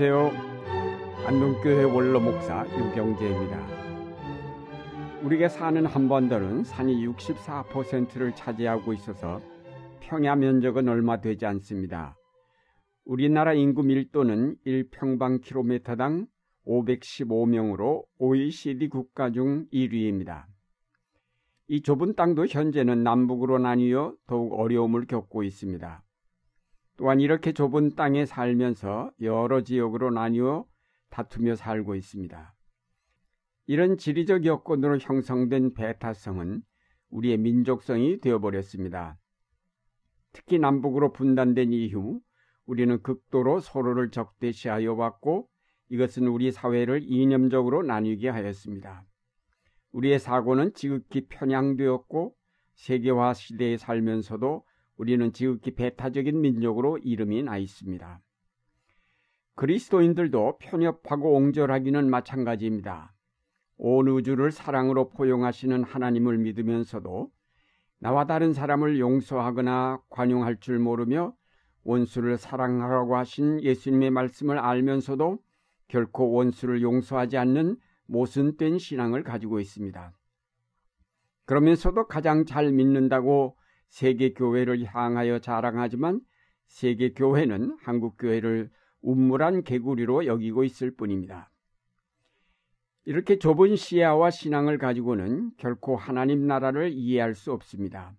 안녕하세요. 안동교회 원로 목사 유경재입니다. 우리가 사는 한반도는 산이 64%를 차지하고 있어서 평야 면적은 얼마 되지 않습니다. 우리나라 인구 밀도는 1평방킬로미터당 515명으로 OECD 국가 중 1위입니다. 이 좁은 땅도 현재는 남북으로 나뉘어 더욱 어려움을 겪고 있습니다. 또한 이렇게 좁은 땅에 살면서 여러 지역으로 나뉘어 다투며 살고 있습니다. 이런 지리적 여건으로 형성된 배타성은 우리의 민족성이 되어버렸습니다. 특히 남북으로 분단된 이후 우리는 극도로 서로를 적대시하여 왔고 이것은 우리 사회를 이념적으로 나뉘게 하였습니다. 우리의 사고는 지극히 편향되었고 세계화 시대에 살면서도 우리는 지극히 배타적인 민족으로 이름이 나 있습니다. 그리스도인들도 편협하고 옹졸하기는 마찬가지입니다. 온 우주를 사랑으로 포용하시는 하나님을 믿으면서도 나와 다른 사람을 용서하거나 관용할 줄 모르며 원수를 사랑하라고 하신 예수님의 말씀을 알면서도 결코 원수를 용서하지 않는 모순된 신앙을 가지고 있습니다. 그러면서도 가장 잘 믿는다고 세계 교회를 향하여 자랑하지만 세계 교회는 한국 교회를 운물한 개구리로 여기고 있을 뿐입니다. 이렇게 좁은 시야와 신앙을 가지고는 결코 하나님 나라를 이해할 수 없습니다.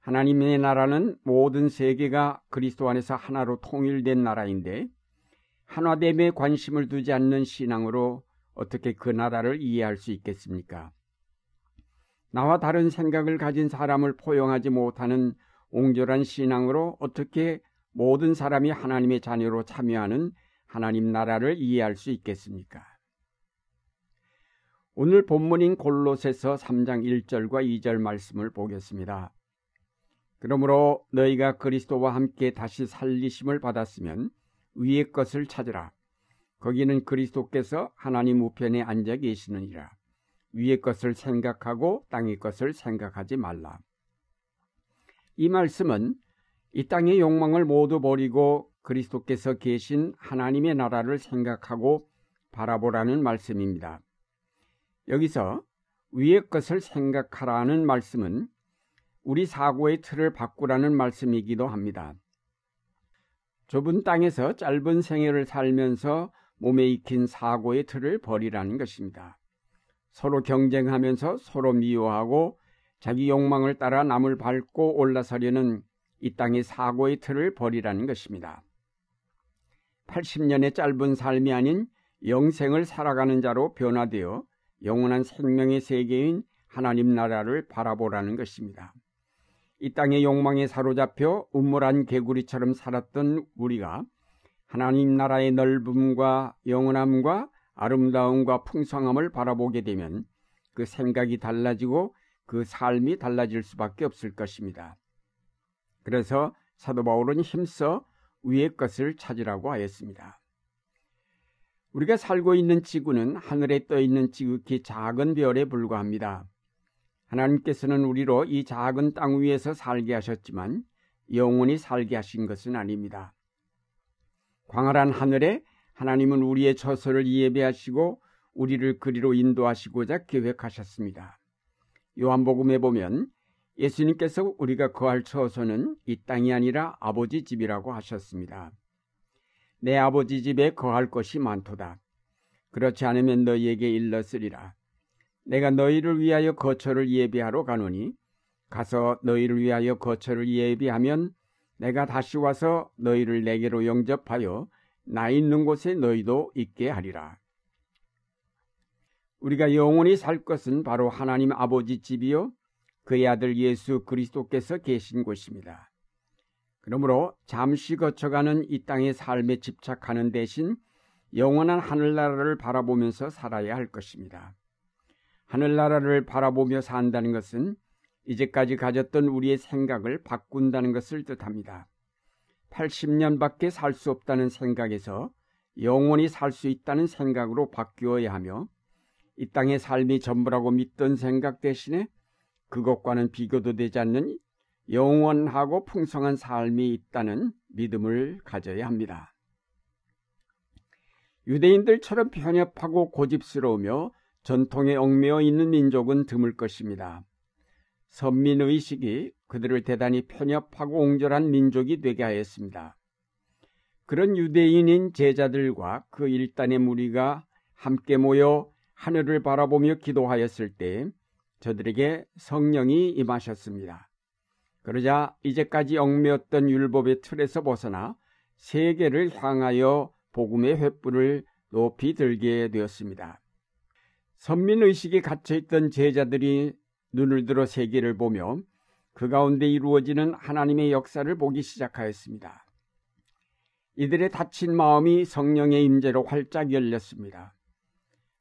하나님의 나라는 모든 세계가 그리스도 안에서 하나로 통일된 나라인데 한화됨에 관심을 두지 않는 신앙으로 어떻게 그 나라를 이해할 수 있겠습니까? 나와 다른 생각을 가진 사람을 포용하지 못하는 옹졸한 신앙으로 어떻게 모든 사람이 하나님의 자녀로 참여하는 하나님 나라를 이해할 수 있겠습니까? 오늘 본문인 골로새서 3장 1절과 2절 말씀을 보겠습니다. 그러므로 너희가 그리스도와 함께 다시 살리심을 받았으면 위의 것을 찾으라. 거기는 그리스도께서 하나님 우편에 앉아 계시느니라. 위의 것을 생각하고 땅의 것을 생각하지 말라. 이 말씀은 이 땅의 욕망을 모두 버리고 그리스도께서 계신 하나님의 나라를 생각하고 바라보라는 말씀입니다. 여기서 위의 것을 생각하라는 말씀은 우리 사고의 틀을 바꾸라는 말씀이기도 합니다. 좁은 땅에서 짧은 생애를 살면서 몸에 익힌 사고의 틀을 버리라는 것입니다. 서로 경쟁하면서 서로 미워하고 자기 욕망을 따라 남을 밟고 올라서려는 이 땅의 사고의 틀을 버리라는 것입니다. 80년의 짧은 삶이 아닌 영생을 살아가는 자로 변화되어 영원한 생명의 세계인 하나님 나라를 바라보라는 것입니다. 이 땅의 욕망에 사로잡혀 음모란 개구리처럼 살았던 우리가 하나님 나라의 넓음과 영원함과 아름다움과 풍성함을 바라보게 되면 그 생각이 달라지고 그 삶이 달라질 수밖에 없을 것입니다. 그래서 사도 바울은 힘써 위의 것을 찾으라고 하였습니다. 우리가 살고 있는 지구는 하늘에 떠 있는 지극히 작은 별에 불과합니다. 하나님께서는 우리로 이 작은 땅 위에서 살게 하셨지만 영원히 살게 하신 것은 아닙니다. 광활한 하늘에 하나님은 우리의 처소를 예배하시고 우리를 그리로 인도하시고자 계획하셨습니다. 요한복음에 보면 예수님께서 우리가 거할 처소는 이 땅이 아니라 아버지 집이라고 하셨습니다. 내 아버지 집에 거할 것이 많도다. 그렇지 않으면 너희에게 일렀으리라. 내가 너희를 위하여 거처를 예비하러 가노니 가서 너희를 위하여 거처를 예비하면 내가 다시 와서 너희를 내게로 영접하여 나 있는 곳에 너희도 있게 하리라. 우리가 영원히 살 것은 바로 하나님 아버지 집이요 그의 아들 예수 그리스도께서 계신 곳입니다. 그러므로 잠시 거쳐가는 이 땅의 삶에 집착하는 대신 영원한 하늘나라를 바라보면서 살아야 할 것입니다. 하늘나라를 바라보며 산다는 것은 이제까지 가졌던 우리의 생각을 바꾼다는 것을 뜻합니다. 80년밖에 살 수 없다는 생각에서 영원히 살 수 있다는 생각으로 바뀌어야 하며 이 땅의 삶이 전부라고 믿던 생각 대신에 그것과는 비교도 되지 않는 영원하고 풍성한 삶이 있다는 믿음을 가져야 합니다. 유대인들처럼 편협하고 고집스러우며 전통에 얽매여 있는 민족은 드물 것입니다. 선민의식이 그들을 대단히 편협하고 옹졸한 민족이 되게 하였습니다. 그런 유대인인 제자들과 그 일단의 무리가 함께 모여 하늘을 바라보며 기도하였을 때 저들에게 성령이 임하셨습니다. 그러자 이제까지 얽매였던 율법의 틀에서 벗어나 세계를 향하여 복음의 횃불을 높이 들게 되었습니다. 선민의식이 갇혀있던 제자들이 눈을 들어 세계를 보며 그 가운데 이루어지는 하나님의 역사를 보기 시작하였습니다. 이들의 닫힌 마음이 성령의 임재로 활짝 열렸습니다.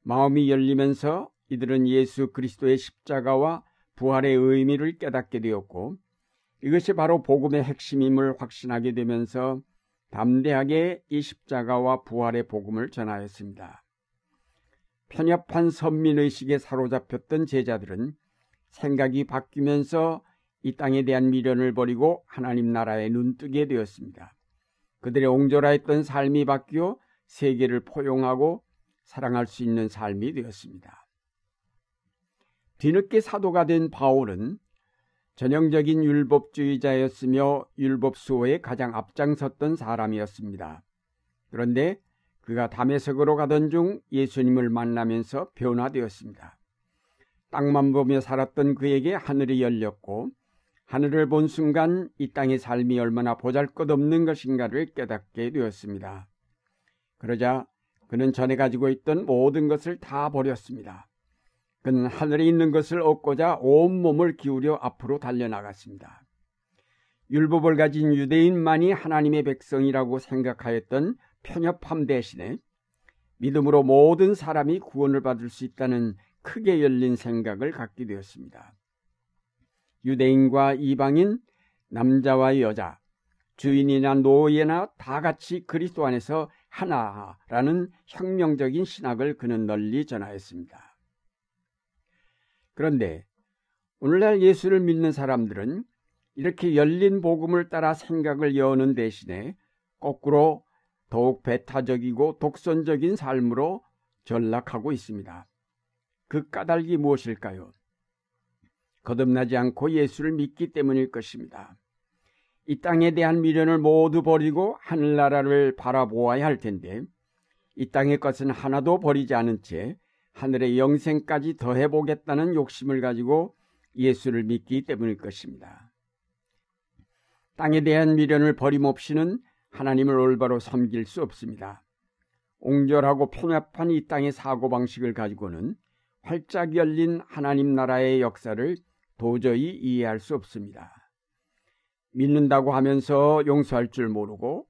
마음이 열리면서 이들은 예수 그리스도의 십자가와 부활의 의미를 깨닫게 되었고 이것이 바로 복음의 핵심임을 확신하게 되면서 담대하게 이 십자가와 부활의 복음을 전하였습니다. 편협한 선민의식에 사로잡혔던 제자들은 생각이 바뀌면서 이 땅에 대한 미련을 버리고 하나님 나라에 눈뜨게 되었습니다. 그들의 옹졸하였던 삶이 바뀌어 세계를 포용하고 사랑할 수 있는 삶이 되었습니다. 뒤늦게 사도가 된 바울은 전형적인 율법주의자였으며 율법 수호에 가장 앞장섰던 사람이었습니다. 그런데 그가 담에색으로 가던 중 예수님을 만나면서 변화되었습니다. 땅만 보며 살았던 그에게 하늘이 열렸고 하늘을 본 순간 이 땅의 삶이 얼마나 보잘것없는 것인가를 깨닫게 되었습니다. 그러자 그는 전에 가지고 있던 모든 것을 다 버렸습니다. 그는 하늘에 있는 것을 얻고자 온몸을 기울여 앞으로 달려나갔습니다. 율법을 가진 유대인만이 하나님의 백성이라고 생각하였던 편협함 대신에 믿음으로 모든 사람이 구원을 받을 수 있다는 크게 열린 생각을 갖게 되었습니다. 유대인과 이방인, 남자와 여자, 주인이나 노예나 다 같이 그리스도 안에서 하나라는 혁명적인 신학을 그는 널리 전하였습니다. 그런데 오늘날 예수를 믿는 사람들은 이렇게 열린 복음을 따라 생각을 여는 대신에 거꾸로 더욱 배타적이고 독선적인 삶으로 전락하고 있습니다. 그 까닭이 무엇일까요? 거듭나지 않고 예수를 믿기 때문일 것입니다. 이 땅에 대한 미련을 모두 버리고 하늘나라를 바라보아야 할 텐데 이 땅의 것은 하나도 버리지 않은 채 하늘의 영생까지 더해보겠다는 욕심을 가지고 예수를 믿기 때문일 것입니다. 땅에 대한 미련을 버림없이는 하나님을 올바로 섬길 수 없습니다. 옹졸하고 편협한 이 땅의 사고방식을 가지고는 활짝 열린 하나님 나라의 역사를 도저히 이해할 수 없습니다. 믿는다고 하면서 용서할 줄 모르고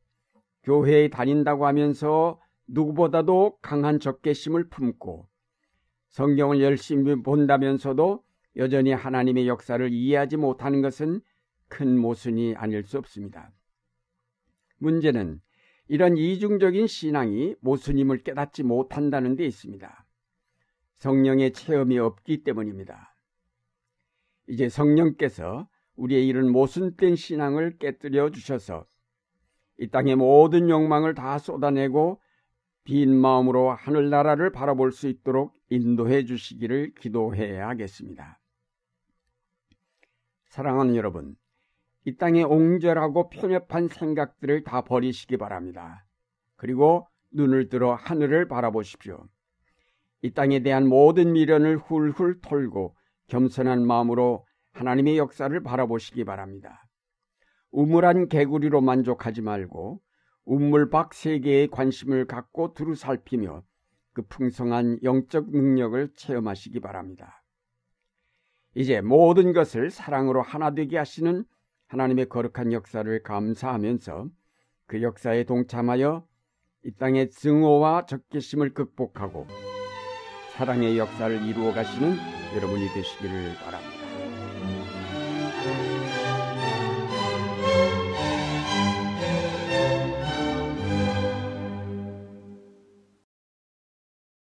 교회에 다닌다고 하면서 누구보다도 강한 적개심을 품고 성경을 열심히 본다면서도 여전히 하나님의 역사를 이해하지 못하는 것은 큰 모순이 아닐 수 없습니다. 문제는 이런 이중적인 신앙이 모순임을 깨닫지 못한다는 데 있습니다. 성령의 체험이 없기 때문입니다. 이제 성령께서 우리의 이런 모순된 신앙을 깨뜨려 주셔서 이 땅의 모든 욕망을 다 쏟아내고 빈 마음으로 하늘나라를 바라볼 수 있도록 인도해 주시기를 기도해야 하겠습니다. 사랑하는 여러분, 이 땅의 옹졸하고 편협한 생각들을 다 버리시기 바랍니다. 그리고 눈을 들어 하늘을 바라보십시오. 이 땅에 대한 모든 미련을 훌훌 털고 겸손한 마음으로 하나님의 역사를 바라보시기 바랍니다. 우물한 개구리로 만족하지 말고 우물 밖 세계에 관심을 갖고 두루 살피며 그 풍성한 영적 능력을 체험하시기 바랍니다. 이제 모든 것을 사랑으로 하나 되게 하시는 하나님의 거룩한 역사를 감사하면서 그 역사에 동참하여 이 땅의 증오와 적개심을 극복하고 사랑의 역사를 이루어 가시는 여러분이 되시기를 바랍니다.